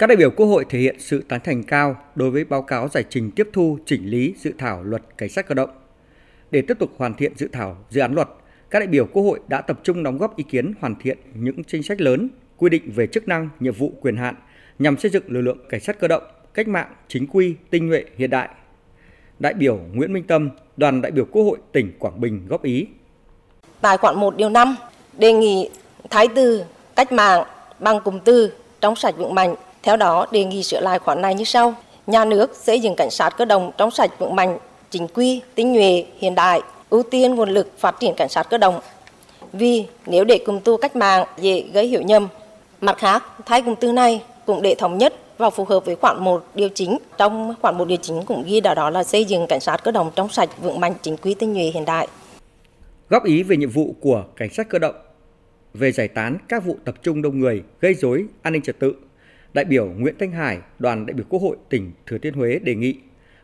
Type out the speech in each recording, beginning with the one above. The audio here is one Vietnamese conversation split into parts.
Các đại biểu Quốc hội thể hiện sự tán thành cao đối với báo cáo giải trình tiếp thu chỉnh lý dự thảo luật cảnh sát cơ động. Để tiếp tục hoàn thiện dự thảo dự án luật, các đại biểu Quốc hội đã tập trung đóng góp ý kiến hoàn thiện những chính sách lớn, quy định về chức năng, nhiệm vụ, quyền hạn nhằm xây dựng lực lượng cảnh sát cơ động cách mạng, chính quy, tinh nhuệ, hiện đại. Đại biểu Nguyễn Minh Tâm, đoàn đại biểu Quốc hội tỉnh Quảng Bình góp ý. Tại khoản 1 điều 5 đề nghị thái từ cách mạng bằng cụm từ trong sạch vững mạnh. Theo đó, đề nghị sửa lại khoản này như sau. Nhà nước xây dựng cảnh sát cơ động trong sạch vững mạnh, chính quy, tinh nhuệ, hiện đại, ưu tiên nguồn lực phát triển cảnh sát cơ động. Vì nếu để cụm tu cách mạng dễ gây hiểu nhầm. Mặt khác, thay cụm tư này cũng để thống nhất và phù hợp với khoản 1 điều chính. Trong khoản 1 điều chính cũng ghi đó, đó là xây dựng cảnh sát cơ động trong sạch vững mạnh chính quy tinh nhuệ hiện đại. Góp ý về nhiệm vụ của cảnh sát cơ động về giải tán các vụ tập trung đông người gây rối an ninh trật tự, đại biểu Nguyễn Thanh Hải, đoàn đại biểu Quốc hội tỉnh Thừa Thiên Huế đề nghị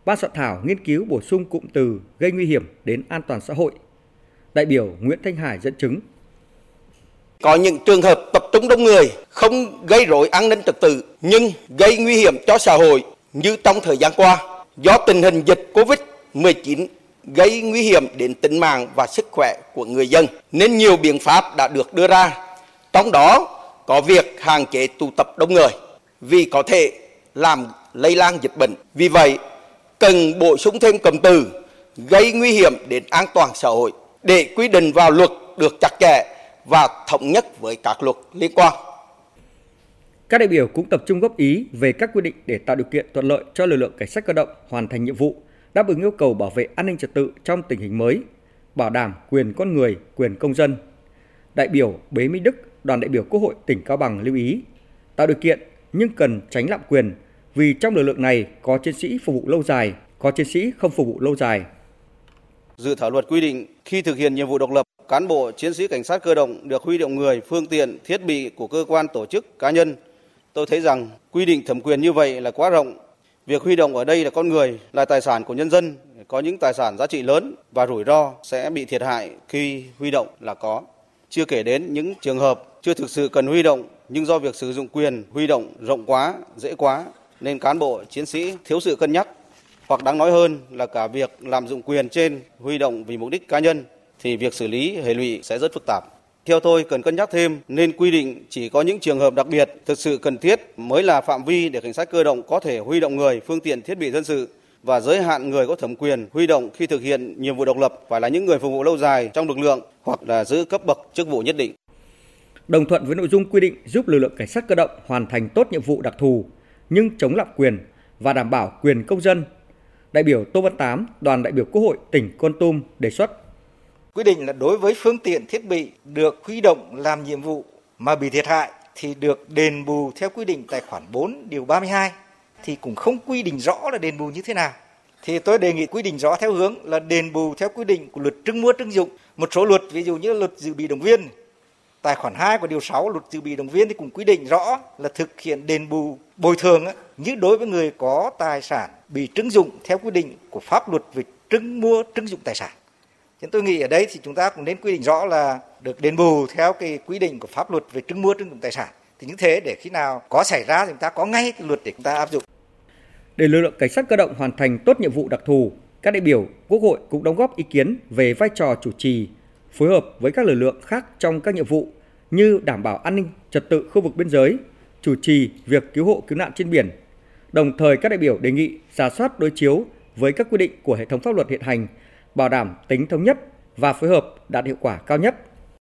ban soạn thảo nghiên cứu bổ sung cụm từ gây nguy hiểm đến an toàn xã hội. Đại biểu Nguyễn Thanh Hải dẫn chứng có những trường hợp tập trung đông người không gây rối an ninh trật tự nhưng gây nguy hiểm cho xã hội như trong thời gian qua do tình hình dịch Covid-19 gây nguy hiểm đến tính mạng và sức khỏe của người dân nên nhiều biện pháp đã được đưa ra. Trong đó có việc hạn chế tụ tập đông người vì có thể làm lây lan dịch bệnh. Vì vậy, cần bổ sung thêm cụm từ gây nguy hiểm đến an toàn xã hội để quy định vào luật được chặt chẽ và thống nhất với các luật liên quan. Các đại biểu cũng tập trung góp ý về các quy định để tạo điều kiện thuận lợi cho lực lượng cảnh sát cơ động hoàn thành nhiệm vụ, đáp ứng yêu cầu bảo vệ an ninh trật tự trong tình hình mới, bảo đảm quyền con người, quyền công dân. Đại biểu Bế Minh Đức, đoàn đại biểu Quốc hội tỉnh Cao Bằng lưu ý, tạo điều kiện nhưng cần tránh lạm quyền vì trong lực lượng này có chiến sĩ phục vụ lâu dài, có chiến sĩ không phục vụ lâu dài. Dự thảo luật quy định khi thực hiện nhiệm vụ độc lập cán bộ chiến sĩ cảnh sát cơ động được huy động người, phương tiện, thiết bị của cơ quan tổ chức cá nhân. Tôi thấy rằng quy định thẩm quyền như vậy là quá rộng. Việc huy động ở đây là con người, là tài sản của nhân dân, có những tài sản giá trị lớn và rủi ro sẽ bị thiệt hại khi huy động là có. Chưa kể đến những trường hợp chưa thực sự cần huy động nhưng do việc sử dụng quyền huy động rộng quá, dễ quá nên cán bộ chiến sĩ thiếu sự cân nhắc hoặc đáng nói hơn là cả việc lạm dụng quyền trên huy động vì mục đích cá nhân thì việc xử lý hệ lụy sẽ rất phức tạp. Theo tôi cần cân nhắc thêm nên quy định chỉ có những trường hợp đặc biệt thực sự cần thiết mới là phạm vi để cảnh sát cơ động có thể huy động người, phương tiện, thiết bị dân sự và giới hạn người có thẩm quyền huy động khi thực hiện nhiệm vụ độc lập phải là những người phục vụ lâu dài trong lực lượng hoặc là giữ cấp bậc chức vụ nhất định. Đồng thuận với nội dung quy định giúp lực lượng cảnh sát cơ động hoàn thành tốt nhiệm vụ đặc thù nhưng chống lạm quyền và đảm bảo quyền công dân. Đại biểu Tô Văn Tám, đoàn đại biểu Quốc hội tỉnh Con Tum đề xuất quy định là đối với phương tiện thiết bị được huy động làm nhiệm vụ mà bị thiệt hại thì được đền bù theo quy định tài khoản 4 điều 32 thì cũng không quy định rõ là đền bù như thế nào. Thì tôi đề nghị quy định rõ theo hướng là đền bù theo quy định của luật trưng mua trưng dụng. Một số luật ví dụ như luật dự bị động viên, tài khoản 2 của điều 6 luật dự bị động viên thì cũng quy định rõ là thực hiện đền bù bồi thường như đối với người có tài sản bị trưng dụng theo quy định của pháp luật về trưng mua trưng dụng tài sản. Nên tôi nghĩ ở đây thì chúng ta cũng nên quy định rõ là được đền bù theo cái quy định của pháp luật về trưng mua trưng dụng tài sản. Thì như thế để khi nào có xảy ra thì chúng ta có ngay cái luật để chúng ta áp dụng. Để lực lượng cảnh sát cơ động hoàn thành tốt nhiệm vụ đặc thù, các đại biểu Quốc hội cũng đóng góp ý kiến về vai trò chủ trì, phối hợp với các lực lượng khác trong các nhiệm vụ như đảm bảo an ninh trật tự khu vực biên giới, chủ trì việc cứu hộ cứu nạn trên biển. Đồng thời các đại biểu đề nghị giả soát đối chiếu với các quy định của hệ thống pháp luật hiện hành bảo đảm tính thống nhất và phối hợp đạt hiệu quả cao nhất